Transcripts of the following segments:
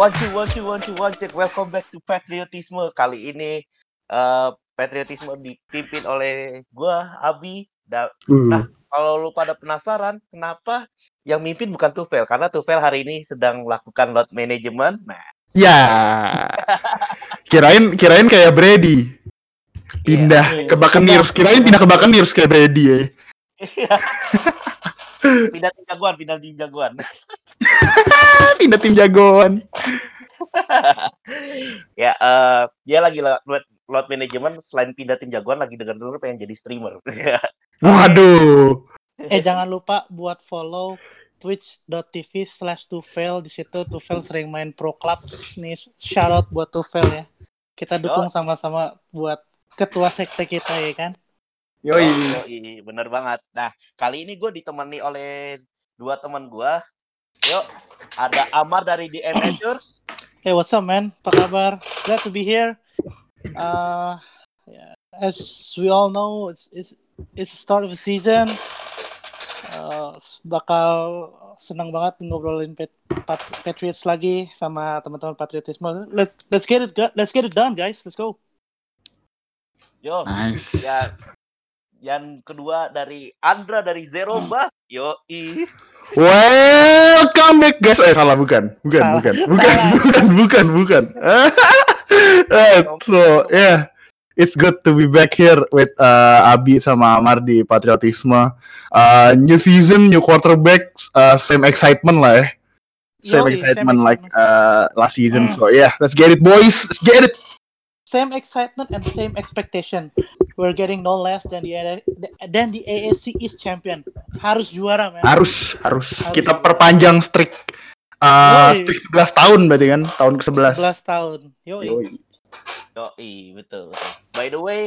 one two one two one two one check. Welcome back to Patriotisme. Kali ini uh, Patriotisme dipimpin oleh gua Abi. Da Hmm. Nah, kalau lu pada penasaran kenapa yang mimpin bukan Tufel? Karena Tufel hari ini sedang melakukan load management. Nah, Ya. Kirain kirain kayak Brady. Pindah Iya. ke Buccaneers. Kirain pindah ke Buccaneers kayak Brady ya. Pindah tim jagoan, pindah tim jagoan. pindah tim jagoan. ya, eh dia lagi lo- load, load management selain pindah tim jagoan lagi dengan dulu pengen jadi streamer. Waduh. Eh jangan lupa buat follow twitch.tv slash Tufel di situ Tufel sering main pro clubs nih shout out buat Tufel ya kita dukung sama-sama buat ketua sekte kita ya kan Yoi. Yoi, bener banget. Nah, kali ini gue ditemani oleh dua teman gue. Yuk, ada Amar dari The Amateurs. hey what's up man apa kabar glad to be here uh yeah, as we all know it's it's it's the start of the season Uh, bakal senang banget ngobrolin Pat- Pat- Patriots lagi sama teman-teman patriotisme let's let's get it let's get it done guys let's go Yo, Nice. ya, yang kedua dari Andra dari Zero Bus. Yoi. Welcome back guys. Eh salah bukan. Bukan, Salah. bukan. Bukan, Salah. bukan, bukan, bukan. Eh, so, yeah. It's good to be back here with uh, Abi sama Amar di Patriotisme. Uh, new season, new quarterback, uh, same excitement lah ya. Same Yoi, same excitement like excitement. uh, last season. Mm. So yeah, let's get it boys. Let's get it. Same excitement and same expectation we're getting no less than the than the AFC East champion harus juara man Harus, harus. Harus. Kita perpanjang streak. Uh, Yoi. streak 11 tahun berarti kan, tahun ke-11. 11 tahun yoi Yoi. Yoi, betul. betul. By the way,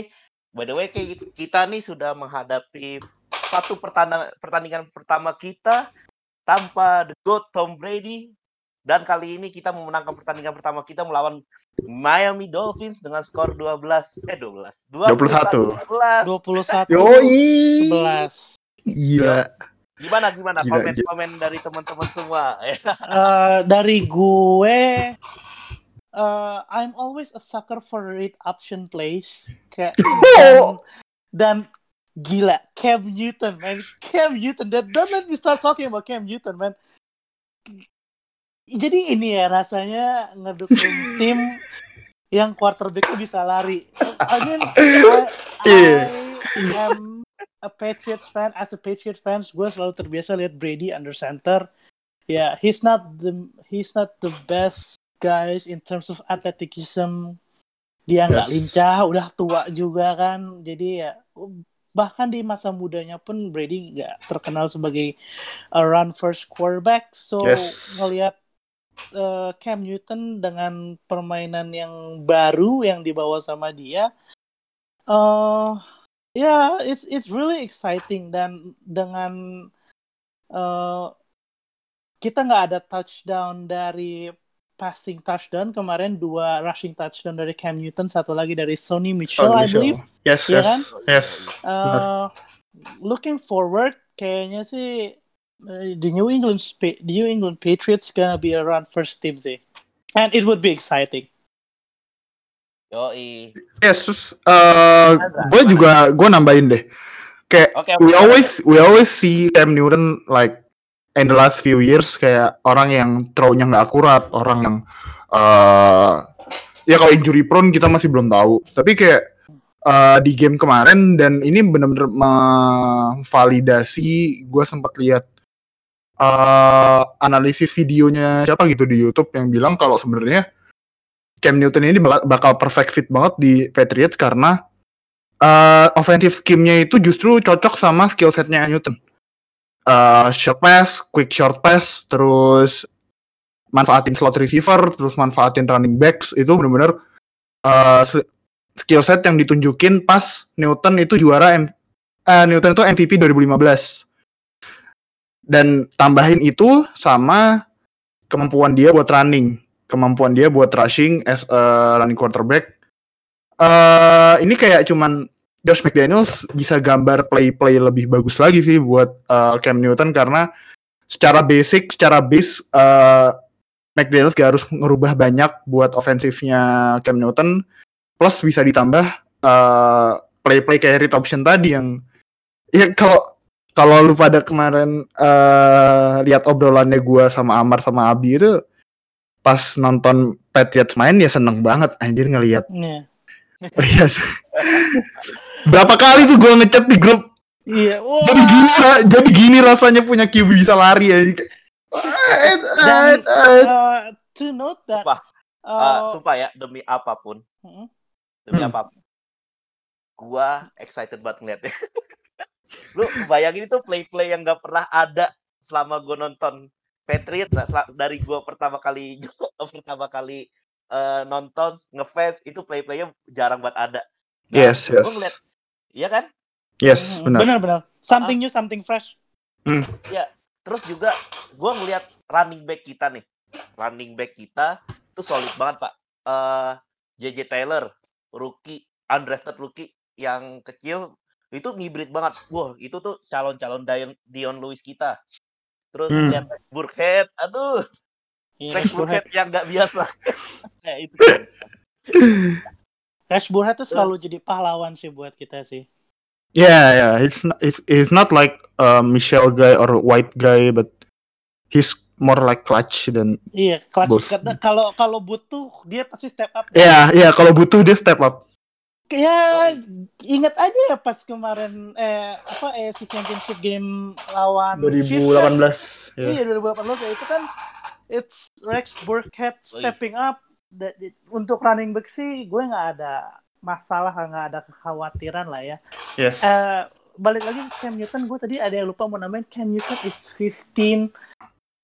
by the way ki- kita nih sudah menghadapi satu pertandingan pertandingan pertama kita tanpa the GOAT Tom Brady dan kali ini kita memenangkan pertandingan pertama kita melawan Miami Dolphins dengan skor 12 eh 12 21. 11. 21 Yoi. 11 Gila. Gimana gimana komen-komen dari teman-teman semua? Eh, dari gue eh, I'm always a sucker for read option plays kayak dan, dan gila Cam Newton man Cam Newton dan don't let me start talking about Cam Newton man jadi ini ya rasanya ngedukung tim yang quarterbacknya bisa lari I mean I, Iya. I am a Patriots fan as a Patriots fans gue selalu terbiasa lihat Brady under center yeah he's not the he's not the best guys in terms of athleticism dia nggak Yes. lincah udah tua juga kan jadi ya bahkan di masa mudanya pun Brady nggak terkenal sebagai a run first quarterback so Yes. ngelihat eh, Cam Newton dengan permainan yang baru yang dibawa sama dia eh ya it's it's really exciting dan dengan eh kita nggak ada touchdown dari passing touchdown kemarin dua rushing touchdown dari Cam Newton satu lagi dari Sony Mitchell I believe Yes, Iya yes, kan? yes. Uh, looking forward kayaknya sih uh, the New England Spa- the New England Patriots gonna be a run first team sih and it would be exciting Yoi. Yes, terus uh, gue juga gue nambahin deh. Kayak Oke, we oke. always we always see Cam Newton like in the last few years kayak orang yang throw-nya nggak akurat, orang yang uh, ya kalau injury prone kita masih belum tahu. Tapi kayak uh, di game kemarin dan ini benar-benar memvalidasi gue sempat lihat uh, analisis videonya siapa gitu di YouTube yang bilang kalau sebenarnya Cam Newton ini bak- bakal perfect fit banget di Patriots karena uh, offensive scheme-nya itu justru cocok sama skill setnya Newton. Uh, short pass, quick short pass, terus manfaatin slot receiver, terus manfaatin running backs itu benar-benar uh, skill set yang ditunjukin pas Newton itu juara M- eh, Newton itu MVP 2015. Dan tambahin itu sama kemampuan dia buat running, kemampuan dia buat rushing as a running quarterback. eh ini kayak cuman Josh McDaniels bisa gambar play-play lebih bagus lagi sih buat eh, Cam Newton karena secara basic, secara base eh, McDaniels gak harus ngerubah banyak buat ofensifnya Cam Newton plus bisa ditambah play-play kayak read option tadi yang ya kalau kalau lu pada kemarin eh lihat obrolannya gua sama Amar sama Abi itu pas nonton Patriots main ya seneng banget anjir ngelihat Iya. lihat berapa kali tuh gua ngechat di grup Iya. Wah. jadi gini jadi gini rasanya punya QB bisa lari ya Dan uh, to note that Sumpah. uh, Ah, sumpah ya demi apa pun, mm, demi Hmm. apa pun, gua excited banget ngeliatnya. Lu bayangin itu play-play yang gak pernah ada selama gua nonton Patriots nah, dari gua pertama kali pertama kali eh, nonton ngefans itu play-playnya jarang banget ada. Nah, yes yes gua ngeliat, iya kan? yes mm, benar benar-benar something new, something fresh. Terus juga gua ngeliat running back kita nih, running back kita itu solid banget pak. Eh JJ Taylor, rookie, undrafted rookie yang kecil itu ngibrit banget. Wah itu tuh calon-calon Dion, Dion Lewis kita. Terus Hmm. lihat Rex Burkhead, aduh, Iya, Rex Rex Burhead. Burkhead yang nggak biasa. Kayak itu. Rex Burhead tuh selalu jadi pahlawan sih buat kita sih. Yeah, yeah. It's not, it's it's not like uh, Michelle guy or white guy, but he's more like clutch than. Iya, karena kalau kalau butuh dia pasti step up. Yeah, yeah. Kalau butuh dia step up. Ya, ingat aja ya pas kemarin eh apa eh si championship game lawan Chiefs kan? 2018. Yeah. Iya 2018 ya itu kan it's Rex Burkhead stepping up untuk running back sih gue nggak ada masalah nggak ada kekhawatiran lah ya. Yes. Eh balik lagi ke Cam Newton gue tadi ada yang lupa mau namain Cam Newton is 15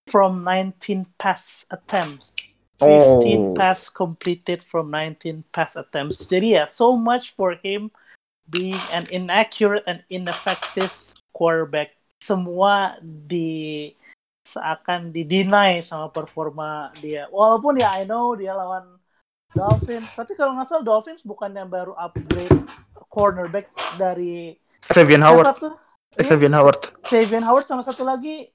from 19 pass attempts. 15 Oh. pass completed from 19 pass attempts. Jadi ya, so much for him being an inaccurate and ineffective quarterback. Semua di seakan di-deny sama performa dia. Walaupun ya I know dia lawan Dolphins, tapi kalau nggak salah Dolphins bukan yang baru upgrade cornerback dari Xavier Howard. Xavier Howard. Xavier Howard sama satu lagi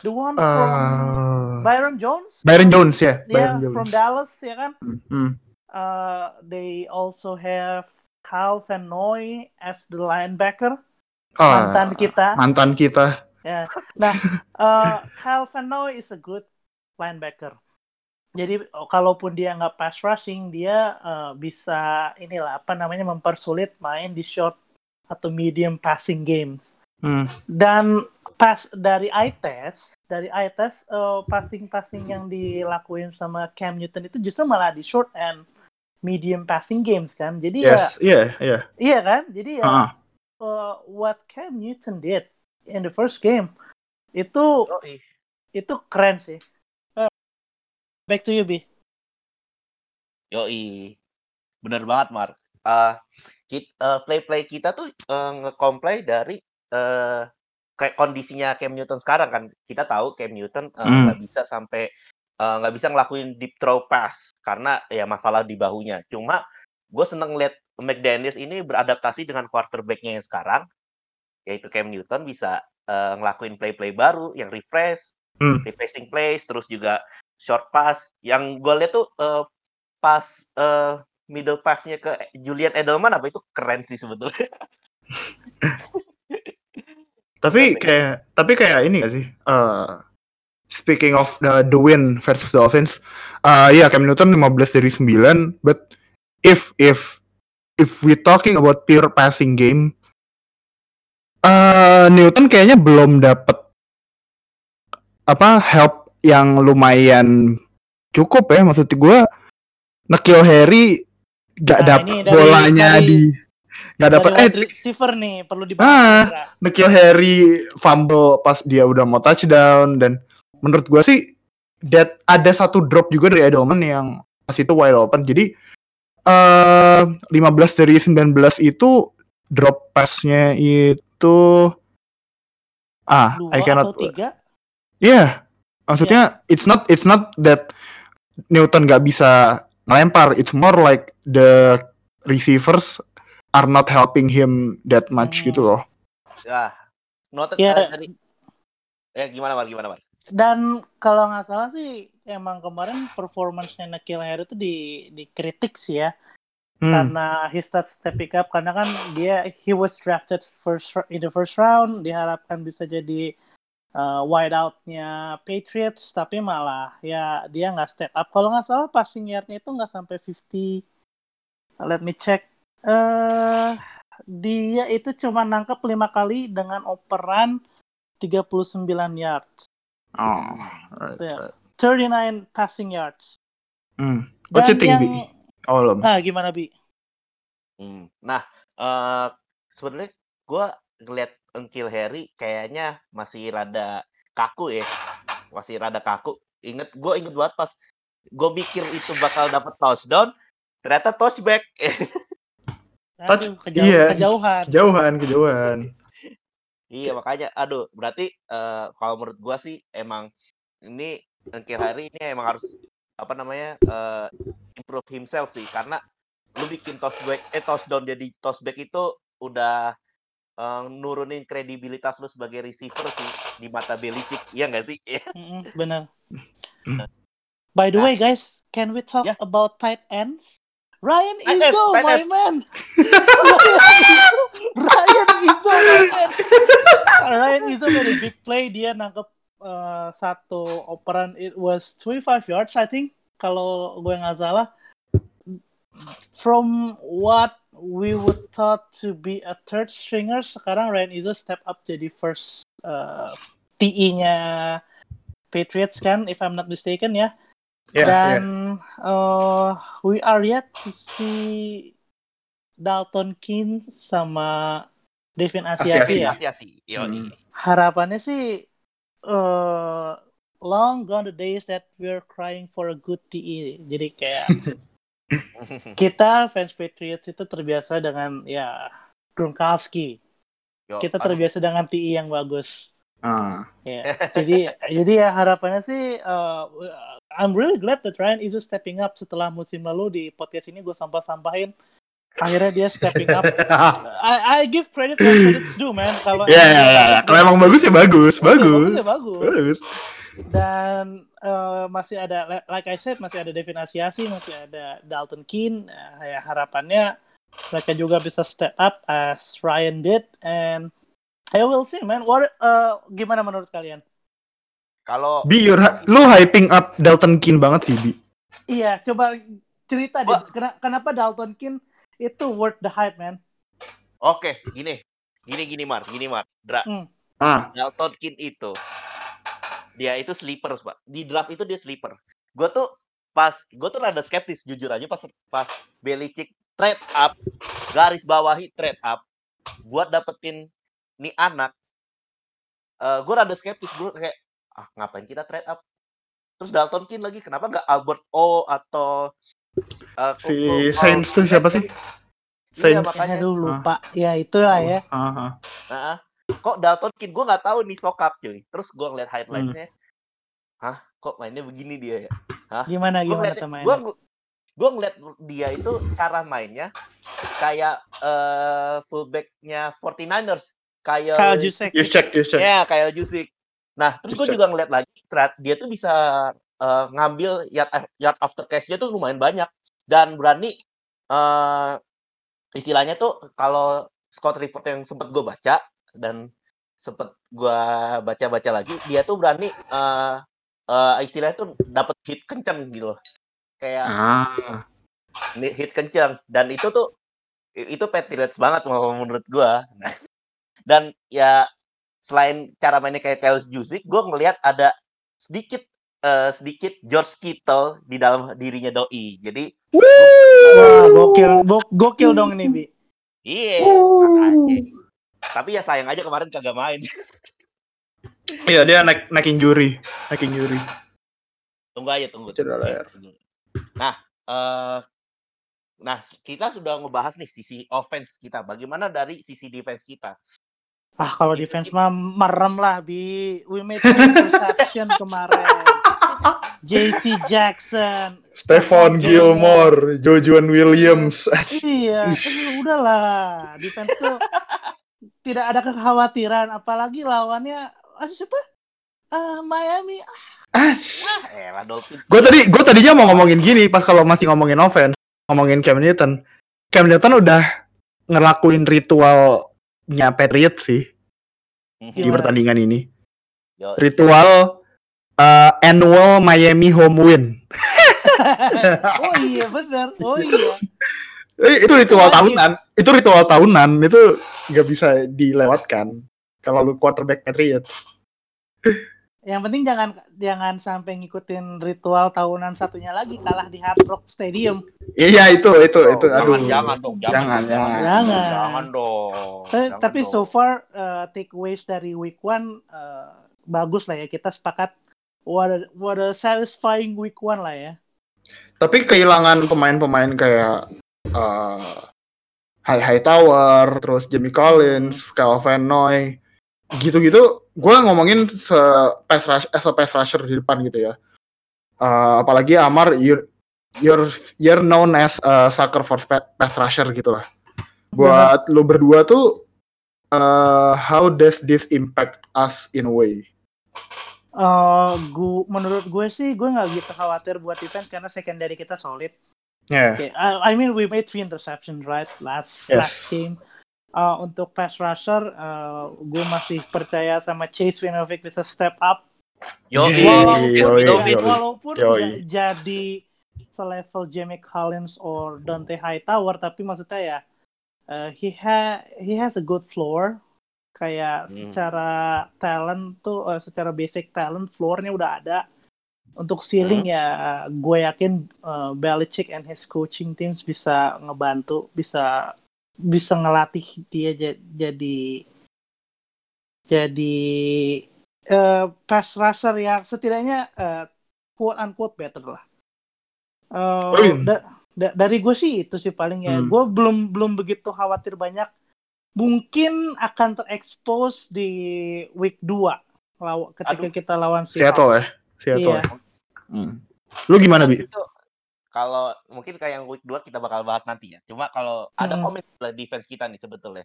the one from Uh, Byron Jones. Byron Jones ya. Yeah, Byron Jones. from Dallas ya kan. Hmm. Uh, they also have Kyle Van Noy as the linebacker, Ah, mantan kita. mantan kita. Ya. Nah, uh, Kyle Van Noy is a good linebacker. Jadi oh, kalaupun dia nggak pass rushing, dia uh, bisa inilah apa namanya mempersulit main di short atau medium passing games. Hmm. Dan pas dari eye test, dari eye test uh, passing-passing yang dilakuin sama Cam Newton itu justru malah di short and medium passing games kan. Jadi ya Yes, iya, iya. iya kan? Jadi ya Ah. uh, what Cam Newton did in the first game itu Yoi. itu keren sih. Uh, back to you, B. Yoi. Bener banget, Mark. Uh, kit- uh, play-play kita tuh uh, nge-comply dari uh, kayak kondisinya Cam Newton sekarang kan. Kita tahu Cam Newton uh, Hmm. nggak bisa sampai uh, nggak bisa ngelakuin deep throw pass karena ya masalah di bahunya. Cuma gue seneng lihat McDaniels ini beradaptasi dengan quarterbacknya yang sekarang, yaitu Cam Newton bisa uh, ngelakuin play-play baru yang refresh, Hmm. refreshing plays, terus juga short pass. Yang gue lihat tuh uh, pas uh, middle passnya ke Julian Edelman apa itu keren sih sebetulnya. Tapi kayak tapi kayak ini gak sih? Eh, speaking of the, the win versus Dolphins, uh, ya Cam Newton 15 dari 9, but if if if we talking about pure passing game, eh Newton kayaknya belum dapet apa help yang lumayan cukup ya maksud gue Nakil Harry gak Nah, dari- bolanya dari- di gak dapet Dari eh receiver nih perlu Ah. dibahas. Nikhil Harry fumble pas dia udah mau touchdown dan menurut gua sih that ada satu drop juga dari Edelman yang pas itu wide open jadi eh 15 dari 19 itu drop passnya itu ah Dua I cannot atau tiga? Iya, maksudnya it's not it's not that Newton nggak bisa ngelempar. It's more like the receivers are not helping him that much Hmm. gitu loh. Ya, noted Ya. uh, dari ya gimana Mar, gimana Mar? Dan kalau nggak salah sih emang kemarin performance-nya Nakil Harry itu di dikritik sih ya Hmm. karena he start stepping up karena kan dia he was drafted first in the first round diharapkan bisa jadi uh, wide out-nya Patriots tapi malah ya dia nggak step up kalau nggak salah passing yard-nya itu nggak sampai 50 let me check eh dia itu cuma nangkep lima kali dengan operan 39 yards Oh, right, Ya. right. 39 passing yards Hmm. What you dan think, yang Bi? Oh, belum. ah gimana bi Hmm. Nah, eh sebenarnya gue ngeliat Enkil Harry kayaknya masih rada kaku ya, masih rada kaku. Ingat, gue inget banget pas gue pikir itu bakal dapat touchdown, ternyata touchback. Aduh, Touch- kejauh- iya. kejauhan Kejauhan, kejauhan. iya makanya, aduh, berarti eh kalau menurut gue sih emang ini Harry ini emang harus apa namanya eh improve himself sih, karena lu bikin touchback, eh touchdown jadi touchback itu udah eh, nurunin kredibilitas lu sebagai receiver sih di mata Belichick, iya nggak sih? Iya. Mm-mm, benar. Hmm. By the Nah. way, guys, can we talk Ya. about tight ends? Ryan Izzo, my man. Ryan Izzo, my man. Ryan Izzo made a big play. Dia nangkep uh, satu operan. It was 25 yards, I think. Kalau gue nggak salah. From what we would thought to be a third stringer, sekarang Ryan Izzo step up jadi first uh, TE-nya Patriots kan, if I'm not mistaken ya. Ya. Dan uh, we are yet to see Dalton King sama Devin Asiasi ya. Asiasi. Hmm. Harapannya sih uh, long gone the days that we're crying for a good TE. Jadi kayak kita fans Patriots itu terbiasa dengan ya Gronkowski. Yo, Kita terbiasa dengan TE yang bagus. Ah. Ya, jadi jadi ya harapannya sih uh, I'm really glad that Ryan Izzo stepping up setelah musim lalu di podcast ini gue sampah-sampahin akhirnya dia stepping up. I, I give credit where credit's due man. Kalau Ya, ya, ya. Kalau emang bagus ya bagus, Iya, bagus. ya bagus. Bagus. Dan uh, masih ada like I said masih ada Devin Asiasi, masih ada Dalton Keane. Uh, ya harapannya mereka juga bisa step up as Ryan did and I will see man. What uh, gimana menurut kalian? Kalau Bi, you're lu hyping up Dalton King banget sih, Bi. Iya, coba cerita deh. Kena- Kenapa Dalton Kin itu worth the hype, man? oke, gini. Gini gini Mar, gini Mar. Dra, Ah. Dalton Kin itu dia itu sleeper, Pak. Di draft itu dia sleeper. Gue tuh pas gue tuh rada skeptis jujur aja pas pas Belichick trade up, garis bawahi trade up buat dapetin nih anak. Eh gue rada skeptis gue kayak ah ngapain kita trade up? Terus Dalton Kin lagi kenapa nggak Albert O atau eh, Si Cole- Saints tuh siapa sih? Iya Saints. makanya. Aduh, lupa. Ya, itulah ya. Ah, ah. Nah, kok Dalton Kin gue nggak tahu nih sokap cuy. Terus gue ngeliat highlightnya, hah kok mainnya begini dia ya? Gimana, Gue gimana temannya? gue gue ngeliat dia itu cara mainnya kayak eh fullbacknya 49ers Kyle. You check, you check. ya kayak Jusik. Nah terus gue juga ngeliat lagi dia tuh bisa eh, ngambil yard yard after catch-nya tuh lumayan banyak dan berani eh istilahnya tuh kalau Scott report yang sempat gue baca dan sempet gue baca-baca lagi dia tuh berani eh eh, istilahnya tuh dapat hit kenceng gitu loh kayak Ah. ini hit kenceng dan itu tuh itu Patriots banget menurut gua Nah, dan ya selain cara mainnya kayak Kyle Juszczyk gue ngelihat ada sedikit eh, sedikit George Kittle di dalam dirinya doi jadi Wah, gokil. Gokil dong ini, Bi. iya makanya. tapi ya sayang aja kemarin kagak main Iya, dia naik naik injury, naik injury. tunggu aja tunggu, tunggu, layar. tunggu. nah eh nah kita sudah ngebahas nih sisi offense kita bagaimana dari sisi defense kita Ah, kalau defense mah merem lah, Bi. We made interception kemarin. JC Jackson. Stephon Gilmore, Jojuan Williams. Iya, Ish. aduh, udahlah. Defense tuh tidak ada kekhawatiran, apalagi lawannya ah, siapa? Ah, Miami. Ah, Ah, gue tadi gue tadinya mau ngomongin gini pas kalau masih ngomongin offense, ngomongin Cam Newton. Cam Newton udah ngelakuin ritualnya Patriots sih Mhm. di pertandingan ini. Yo, Ritual uh, annual Miami home win. oh iya benar. Oh iya. Eh, itu ritual Wajib. tahunan. Itu ritual tahunan. Itu nggak bisa dilewatkan kalau lu quarterback Patriots. Yang penting jangan jangan sampai ngikutin ritual tahunan satunya lagi kalah di Hard Rock Stadium. Iya itu itu Oh, itu aduh. jangan, jangan dong, jangan, Jangan, jangan, jangan. jangan dong. Ta- jangan Tapi dong. so far uh, takeaways dari week one uh, bagus lah ya kita sepakat what a, what a satisfying week one lah ya. Tapi kehilangan pemain-pemain kayak uh, High High Tower, terus Jamie Collins, Calvin Noy, gitu-gitu. Gue ngomongin se pass rush, as a pass rusher di depan gitu ya. Uh, apalagi Amar, you're, you're, you're known as a sucker for pa- pass rusher gitu lah. Buat lu berdua tuh, uh, how does this impact us in a way? Uh, gua, menurut gue sih gue nggak gitu khawatir buat defense karena secondary kita solid. Yeah. Okay, I, I mean we made three interceptions right last Yes. last game. Uh, untuk pass rusher, uh, gue masih percaya sama Chase Winovich bisa step up. Yoi, walaupun yoi, ja- yoi. walaupun Yoi. jadi selevel Jamie Collins or Dante Hightower, tapi maksudnya ya uh, he ha he has a good floor. Kayak Hmm. secara talent tuh, uh, secara basic talent floornya udah ada. Untuk ceiling Hmm. ya, gue yakin uh, Belichick and his coaching teams bisa ngebantu, bisa bisa ngelatih dia ja- jadi jadi eh, pass rusher yang setidaknya eh, quote unquote better lah. Eh, Oh, iya. da- da- dari gue sih itu sih paling ya. Hmm. Gue belum belum begitu khawatir banyak. Mungkin akan terekspos di week 2 law ketika Aduh. kita lawan Seattle ya. Seahawks. Seattle. Iya. ya. Hmm. Lu gimana, Bi? itu kalau mungkin kayak yang week 2 kita bakal bahas nanti ya. Cuma kalau ada Hmm. komen defense kita nih sebetulnya.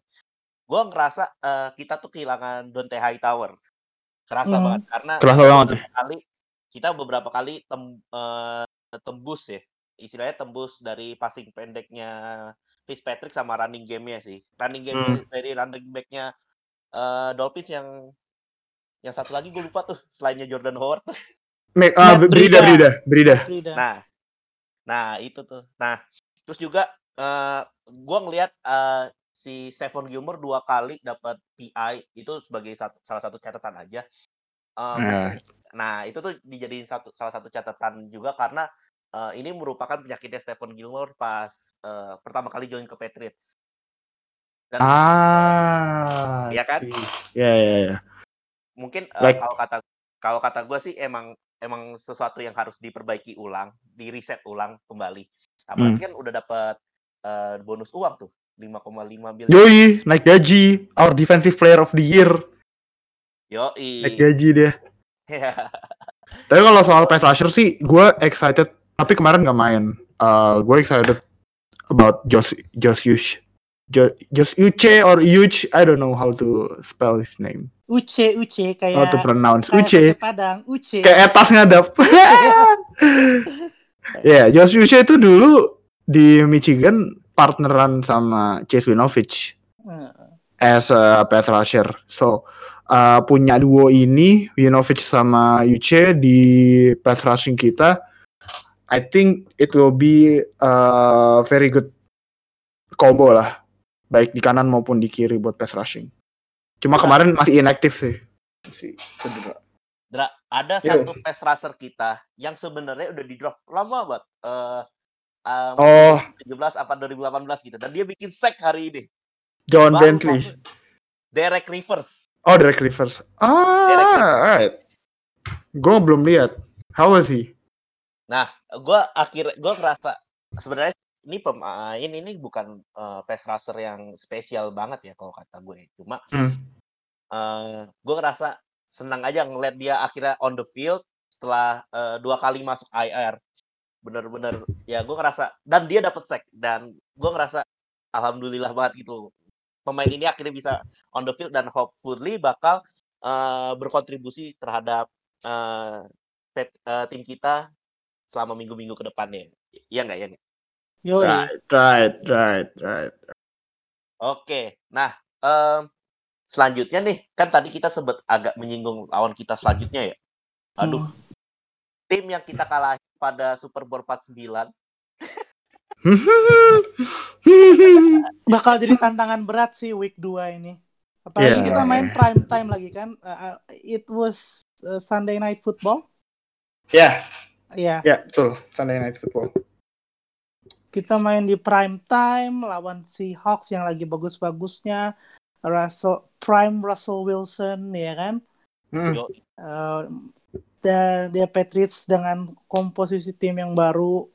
Gua ngerasa eh, kita tuh kehilangan Dante Hightower. Kerasa Hmm. banget karena Kerasa banget kali kita beberapa kali tem, eh, tembus ya. Istilahnya tembus dari passing pendeknya Fitzpatrick sama running game-nya sih. Running game Hmm. dari running back-nya eh, Dolphins yang yang satu lagi gue lupa tuh selainnya Jordan Howard. Me- ah, Matt Brida. Brida, Brida. Frida. Nah, nah itu tuh. Nah, terus juga eh gua ngelihat eh, si Stephen Gilmore dua kali dapat PI itu sebagai satu, salah satu catatan aja. Eh, Nah. Nah, itu tuh dijadiin satu salah satu catatan juga karena eh, ini merupakan penyakitnya Stephen Gilmore pas eh, pertama kali join ke Patriots. Dan Ah. Iya kan? Ya, ya, ya. mungkin eh, Like- kalau kata kalau kata gue sih emang emang sesuatu yang harus diperbaiki ulang, di reset ulang kembali. Apalagi kan udah dapat eh, bonus uang tuh 5,5 miliar. Yoi, naik gaji. Our defensive player of the year. Naik Yoi. gaji dia. Iya. Tapi kalau soal pass rusher sih, gue excited. Tapi kemarin nggak main. Uh, gue excited about Josh Josh Uche. Jo, Josh Uche or Uche, I don't know how to spell his name. Uce Uce How to kayak pronounce kayak Uche. Padang Uce. Kayak etas ngadap. Ya, Josh Uche itu dulu di Michigan partneran sama Chase Winovich. Hmm. as a pass rusher. So uh, punya duo ini Winovich sama Uche di pass rushing kita. I think it will be a very good combo lah, baik di kanan maupun di kiri buat pass rushing. Cuma kemarin masih inaktif sih. Masih cedera. Dra, ada Iya. satu pass rusher kita yang sebenarnya udah di draft lama banget. Eh um, Oh, 17 apa 2018 gitu dan dia bikin sack hari ini. John Baru Bentley. Derek Rivers. Oh, Derek Rivers. Ah, Derek Rivers. alright. Gue belum lihat. How was he? Nah, gua akhir gua ngerasa sebenarnya ini pemain ini bukan eh, pass rusher yang spesial banget ya kalau kata gue. Cuma Hmm. eh gue ngerasa senang aja ngeliat dia akhirnya on the field setelah eh, dua kali masuk IR. Bener-bener ya gue ngerasa dan dia dapat sack dan gue ngerasa alhamdulillah banget gitu. Pemain ini akhirnya bisa on the field dan hopefully bakal eh, berkontribusi terhadap eh, pet- eh, tim kita selama minggu-minggu ke depannya. Iya nggak ya? nggak? Yoi. Right, right, right, right. Oke, nah em, selanjutnya nih kan tadi kita sebut agak menyinggung lawan kita selanjutnya ya. Aduh, Hmm. tim yang kita kalah pada Super Bowl 49 Bakal jadi tantangan berat sih week 2 ini. Apalagi Yeah. kita main prime time lagi kan. Uh, it was uh, Sunday night football. Ya, Ya, ya, betul. Sunday Night Football. Kita main di prime time lawan si Hawks yang lagi bagus-bagusnya. Russell prime Russell Wilson ya kan. Hmm. Uh, dan dia Patriots dengan komposisi tim yang baru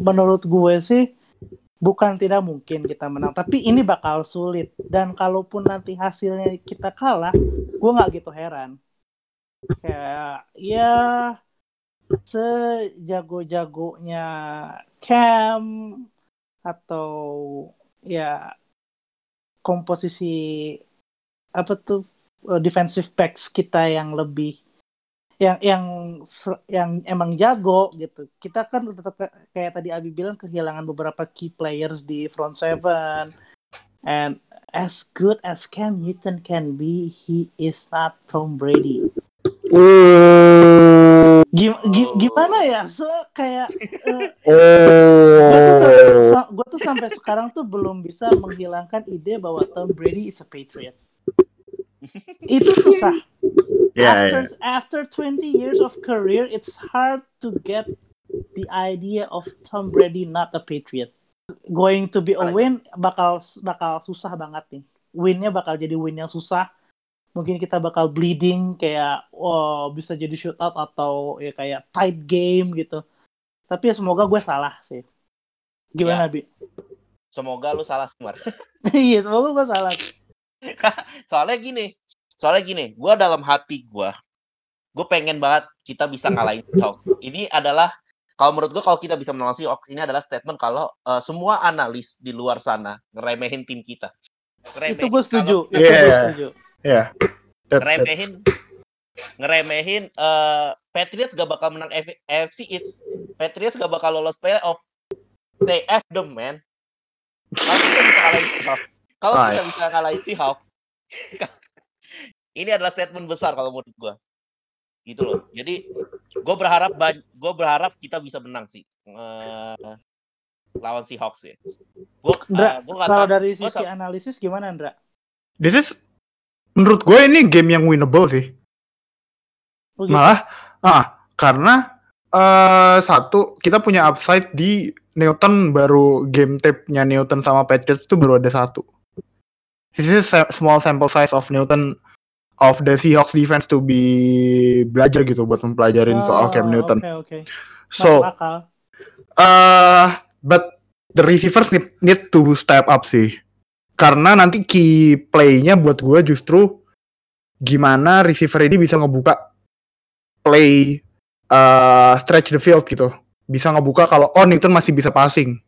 menurut gue sih bukan tidak mungkin kita menang tapi ini bakal sulit dan kalaupun nanti hasilnya kita kalah gue nggak gitu heran kayak ya sejago-jagonya Cam atau ya komposisi apa tuh uh, defensive backs kita yang lebih yang yang yang emang jago gitu. Kita kan tetap kayak tadi Abi bilang kehilangan beberapa key players di front seven. And as good as Cam Newton can be, he is not Tom Brady. Gim- gi- gimana ya? So, kayak eh, Oh. gue tuh, sampai, sa- gua tuh sampai sekarang tuh belum bisa menghilangkan ide bahwa Tom Brady is a Patriot. Itu susah. Ya, after ya. after 20 years of career, it's hard to get the idea of Tom Brady not a Patriot. Going to be a win bakal bakal susah banget nih. Winnya bakal jadi win yang susah. Mungkin kita bakal bleeding kayak oh bisa jadi shootout atau ya kayak tight game gitu. Tapi ya semoga gue salah sih. Gimana Bi? semoga lu salah Smar. Iya semoga gue salah. soalnya gini, soalnya gini, gua dalam hati gua, gue pengen banget kita bisa ngalahin Seahawks. Ini adalah kalau menurut gua kalau kita bisa menang Seahawks ini adalah statement kalau eh, semua analis di luar sana ngeremehin tim kita. Itu gue setuju. Itu gue Yeah. setuju. Ya. That- ngeremehin ngeremehin eh Patriots gak bakal menang F- AFC East. Patriots gak bakal lolos playoff. Say F them man. Kalau kita bisa ngalahin Seahawks, kalau kita bisa ngalahin Seahawks, ini adalah statement besar kalau menurut gua. Gitu loh. Jadi gue berharap gue berharap kita bisa menang sih eh, lawan Seahawks ya. Gue Ndra, gue nggak Kalau tahu. dari gua sisi sa- analisis gimana Andra? This is menurut gue ini game yang winnable sih. Lu gitu? Malah ah karena eh satu kita punya upside di Newton baru game tape-nya Newton sama Patriots itu baru ada satu. This is a small sample size of Newton of the Seahawks defense to be belajar gitu buat mempelajarin soal Cam Oh, Newton. Oke oke. So, akal. uh, but the receivers need, need to step up sih. Karena nanti key play-nya buat gue justru gimana receiver ini bisa ngebuka play uh, stretch the field gitu. Bisa ngebuka kalau oh Newton masih bisa passing.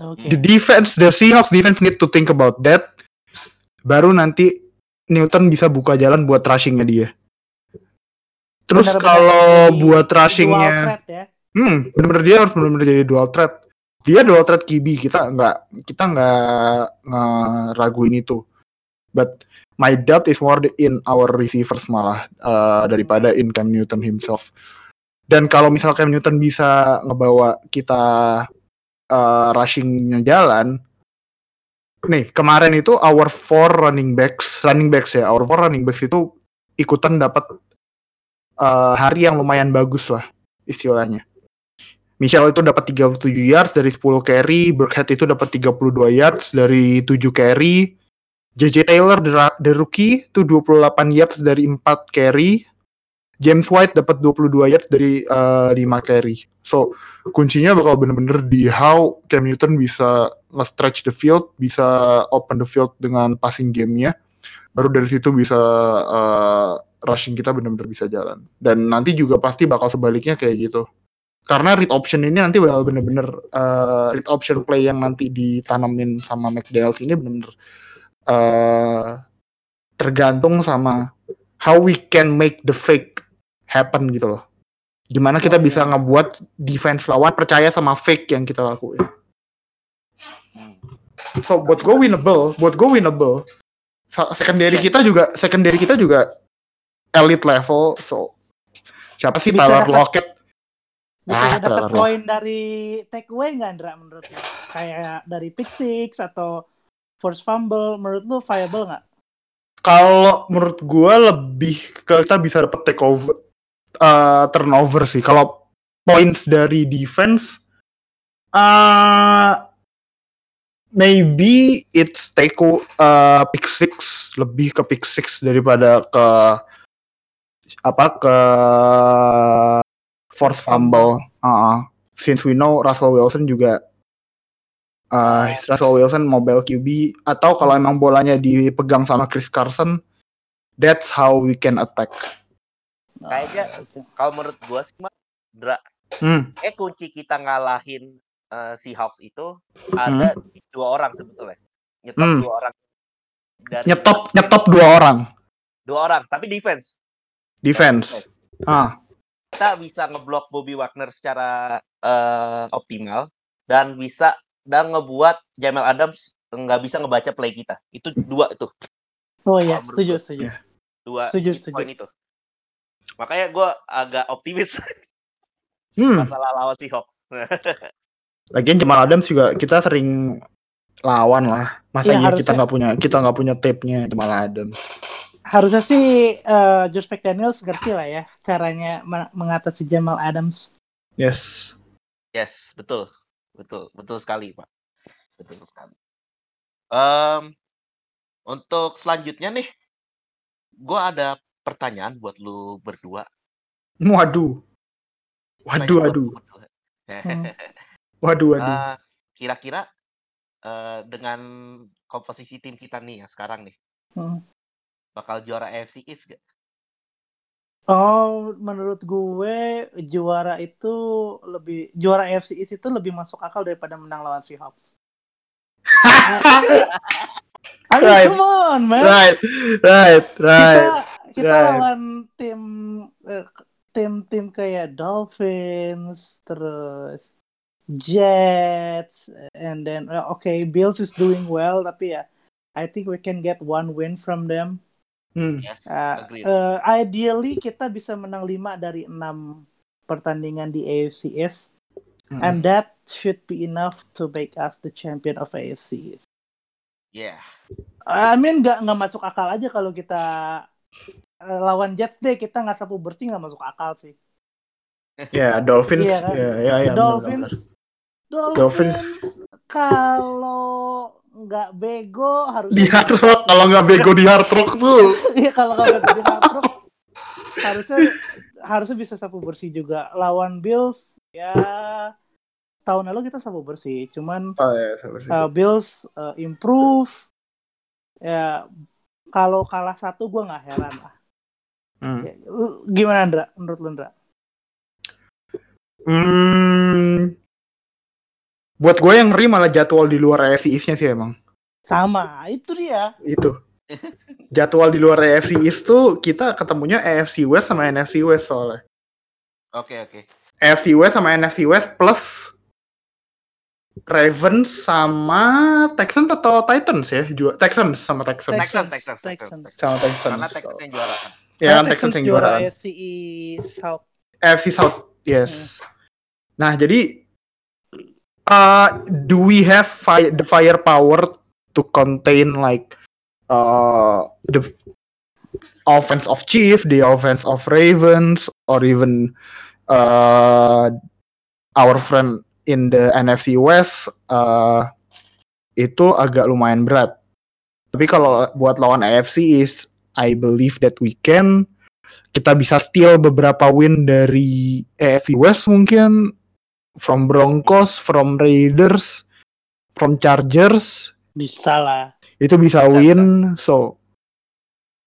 Oke. The defense, the Seahawks defense need to think about that. Baru nanti Newton bisa buka jalan buat rushingnya dia. Terus Benar-benar kalau buat rushingnya ya. Hmm, bener-bener dia harus bener-bener jadi dual threat. Dia dual threat QB kita nggak kita nggak ngeraguin itu. But my doubt is more in our receivers malah uh, daripada in Cam Newton himself. Dan kalau misal Cam Newton bisa ngebawa kita uh, rushingnya jalan, nih kemarin itu our four running backs, running backs ya, our four running backs itu ikutan dapat uh, hari yang lumayan bagus lah istilahnya. Michelle itu dapat 37 yards dari 10 carry, Burkhead itu dapat 32 yards dari 7 carry, JJ Taylor the, rookie itu 28 yards dari 4 carry, James White dapat 22 yards dari uh, 5 carry. So kuncinya bakal bener-bener di how Cam Newton bisa nge-stretch the field, bisa open the field dengan passing gamenya. Baru dari situ bisa uh, rushing kita bener-bener bisa jalan. Dan nanti juga pasti bakal sebaliknya kayak gitu karena read option ini nanti bakal bener-bener uh, read option play yang nanti ditanamin sama McDaniels ini bener-bener uh, tergantung sama how we can make the fake happen gitu loh. Gimana kita bisa ngebuat defense lawan percaya sama fake yang kita lakuin. So buat gue winnable, buat gue winnable. Secondary Iya. kita juga, secondary kita juga elite level. So siapa sih Tyler Lockett? Bisa Ah, dapat poin dari take away nggak Andra menurut lu? Kayak dari pick six atau force fumble menurut lu viable nggak? Kalau menurut gue lebih ke kita bisa dapat take over, eh, turnover sih. Kalau points dari defense, eh maybe it's take o- eh, pick six lebih ke pick six daripada ke apa ke force fumble. Uh, since we know Russell Wilson juga uh, Russell Wilson mobile QB atau kalau emang bolanya dipegang sama Chris Carson, that's how we can attack. Kayaknya Ah, oke. kalau menurut gua sih mah Dra, Hmm, eh kunci kita ngalahin eh, Seahawks itu ada di dua orang sebetulnya. Nyetop Hmm. dua orang. Dari nyetop nyetop dua orang dua orang, tapi defense. defense. Ah, Kita bisa ngeblok Bobby Wagner secara eh, optimal dan bisa dan ngebuat Jamal Adams nggak bisa ngebaca play kita. Itu dua itu, Oh iya, setuju, setuju. dua Setuju, setuju. point itu. Makanya gue agak optimis hmm. masalah lawan Seahawks. Lagian Jamal Adams juga kita sering lawan lah. Masa Iya, iya kita nggak punya kita nggak punya tape-nya Jamal Adams. Harusnya sih eh, Josh McDaniels ngerti lah ya caranya men- mengatasi Jamal Adams. Yes. Yes, betul, betul, betul sekali, Pak. Betul sekali. Em, untuk selanjutnya nih, gue ada pertanyaan buat lu berdua. Waduh. Waduh, buat waduh. Hmm. Waduh, waduh. Eh, Kira-kira eh, dengan komposisi tim kita nih yang sekarang nih, Hmm. Bakal juara AFC East gak? Oh, menurut gue juara itu lebih juara AFC East itu lebih masuk akal daripada menang lawan Seahawks. I mean, Right. come on, man. right, right, right. kita kita right. lawan tim eh, tim-tim kayak Dolphins terus Jets and then uh, okay Bills is doing well tapi ya I think we can get one win from them Hmm. Yes, Uh, uh, ideally kita bisa menang 5 dari 6 pertandingan di AFC East Hmm. and that should be enough to make us the champion of AFC East. Yeah. I mean nggak nggak masuk akal aja kalau kita uh, lawan Jets deh kita nggak sapu bersih nggak masuk akal sih. Ya, Dolphins. Iya kan? Ya, ya, ya. Dolphins. Dolphins, Dolphins. kalau nggak bego harus Di Hard Rock kalau nggak bego di Hard Rock tuh. Iya kalau nggak bego di Hard Rock, harusnya harusnya bisa sapu bersih juga lawan Bills ya tahun lalu kita sapu bersih cuman Oh, ya, sabar sih. uh, Bills uh, improve ya kalau kalah satu gue nggak heran lah Hmm. Ya, gimana Andra menurut lu Andra Hmm. Buat gue yang ngeri malah jadwal di luar AFC East-nya sih emang. sama itu dia Itu. Jadwal di luar AFC East tuh kita ketemunya AFC West sama NFC West soalnya. Oke, oke. AFC West sama NFC West plus Ravens sama Texans atau Titans ya? Ju- Texans sama Texans. Texans, Texans, Texans. Sama Texans. Karena Texans yang juara kan. Ya Texans yang juara. AFC South AFC South, yes. Nah, jadi uh, do we have fi- the firepower to contain like uh, the offense of Chief, the offense of Ravens, or even uh, our friend in the NFC West uh, itu agak lumayan berat. Tapi kalau buat lawan AFC is I believe that we can kita bisa steal beberapa win dari AFC West mungkin from Broncos, from Raiders, from Chargers bisa lah itu bisa Bisa, win. So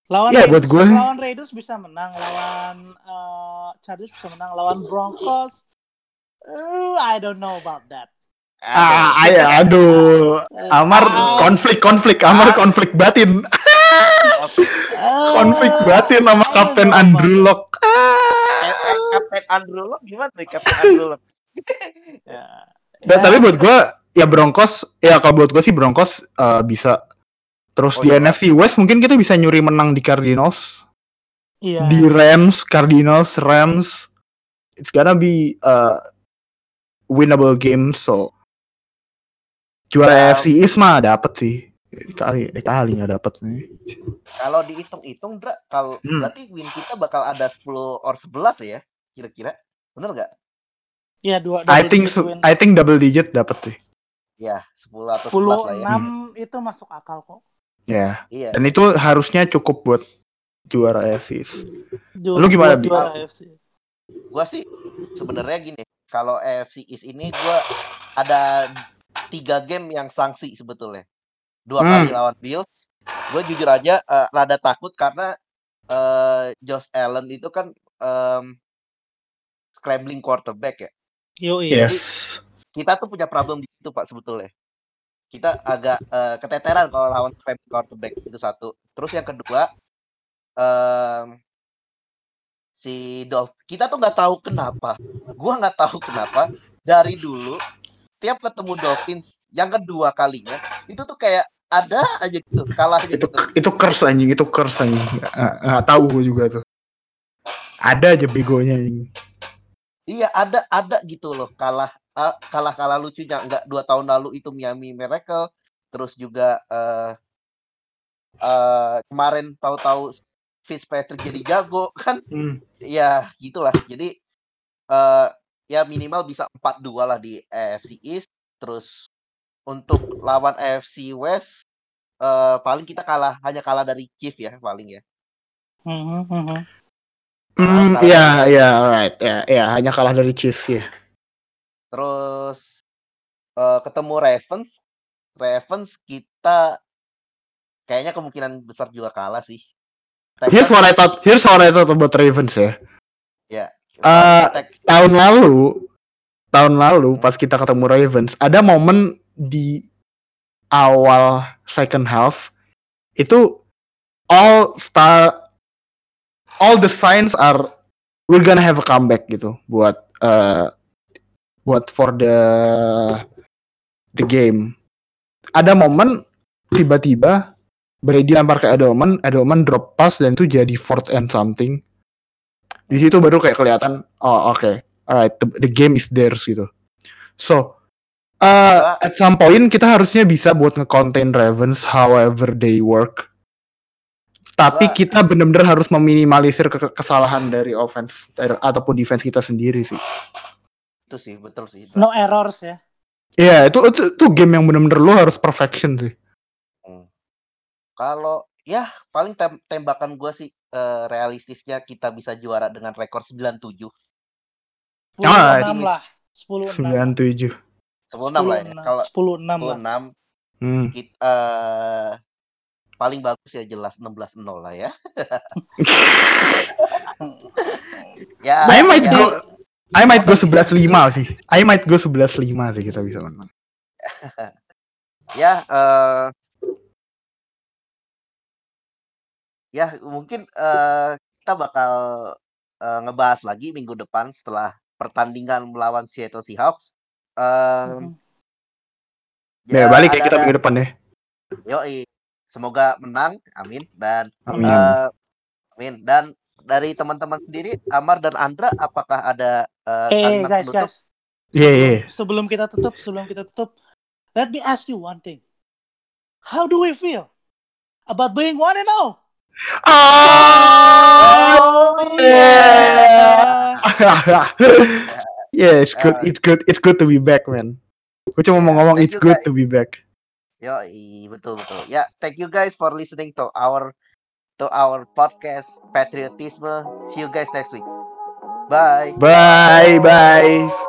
lawan Iya, Raiders, buat gue. lawan Raiders bisa menang lawan uh, Chargers bisa menang lawan Broncos Uh, I don't know about that ah, Aduh. ya, aduh, Uh, Amar ah, konflik konflik, Amar konflik batin, uh, konflik batin sama don't Kapten Andrew. Lock. Ah. Captain Andrew Luck gimana nih Captain Andrew Luck? Ya. Dan Ya. tapi buat gue ya Broncos ya kalau buat gue sih Broncos eh, bisa. Terus Oh, di iya. NFC West mungkin kita bisa nyuri menang di Cardinals, Iya. di Rams, Cardinals, Rams. It's gonna be a winnable game so juara Ya. AFC East mah dapet sih. Kali eh, kali nggak dapet nih. Kalau dihitung-hitung, Dra, kalau Hmm. berarti win kita bakal ada 10 or 11 ya, kira-kira. Bener nggak? Iya, dua I think. I think double digit dapet sih. Ya, 10 atau 11 lah ya. 10 6 itu masuk akal kok. Ya. Iya. Dan itu harusnya cukup buat juara AFC East. Ju- Lu gimana, buat Bi? juara AFC. Gua sih sebenarnya gini, kalau AFC East ini gua ada tiga game yang sanksi sebetulnya. Dua Hmm. kali lawan Bills. Gue jujur aja eh, rada takut karena eh, Josh Allen itu kan em, scrambling quarterback ya. Yoi. Yes. Kita tuh punya problem di situ Pak sebetulnya. Kita agak eh, keteteran kalau lawan scrambling quarterback itu satu. Terus yang kedua em, si Dolph kita tuh nggak tahu kenapa. Gua nggak tahu kenapa dari dulu tiap ketemu Dolphins yang kedua kalinya itu tuh kayak ada aja gitu kalah aja itu gitu. itu curse anjing itu curse anjing nggak tahu gue juga tuh ada aja begonya anjing Iya ada ada gitu loh kalah ah, kalah kalah lucunya. Nggak dua tahun lalu itu Miami Miracle terus juga eh eh, kemarin tahu-tahu Fitzpatrick jadi jago kan? Hmm. ya gitulah. Jadi eh ya minimal bisa 4-2 lah di AFC East. Terus untuk lawan AFC West eh paling kita kalah hanya kalah dari Chief ya paling ya. Mhm, mhm. Hmm, iya iya alright. Ya ya hanya kalah dari Chiefs ya terus eh ketemu Ravens. Ravens kita kayaknya kemungkinan besar juga kalah sih. Here's what I thought here's what I thought about Ravens ya. Ya Eh, Attack- tahun lalu tahun lalu pas kita ketemu Ravens ada momen di awal second half itu all star all the signs are we're gonna have a comeback gitu buat eh buat for the the game. Ada momen tiba-tiba Brady lempar ke Edelman Edelman drop pass dan itu jadi fourth and something. Di situ baru kayak kelihatan oh oke alright the, the game is theirs gitu. So uh, at some point kita harusnya bisa buat nge-contain Ravens however they work tapi kita bener-bener harus meminimalisir ke- kesalahan dari offense dari- ataupun defense kita sendiri sih itu sih betul sih No errors ya. Iya itu, itu itu game yang bener-bener lo harus perfection sih kalau ya paling tem- tembakan gua sih eh, realistisnya kita bisa juara dengan rekor 97 10 Ah, 6 lah. 10 6. sembilan tujuh 10 lah ya kalau 10 6 lah. 10 hmm. kita eh, paling bagus ya jelas 16-0 lah ya. ya, I might ya, go I might go 11 5 sih I might go 11 5 sih kita bisa menang ya eh ya mungkin eh, kita bakal eh, ngebahas lagi minggu depan setelah pertandingan melawan Seattle Seahawks. Em, Mhm. ya, balik ya kita minggu depan deh Yoi. Semoga menang, amin. Dan Amin. eh, amin. Dan dari teman-teman sendiri, Amar dan Andra, apakah ada eh, Eh, kalimat guys, penutup? guys. Iya iya Sebelum kita tutup, sebelum kita tutup, let me ask you one thing. How do we feel about being one and all? Oh, yeah. yeah, it's good. Uh, It's good. It's good to be back, man. Gue cuma mau Yeah, ngomong it's good to be back. Yoi, betul betul. Ya, thank you guys for listening to our to our podcast Patriotisme. See you guys next week. Bye. Bye, bye.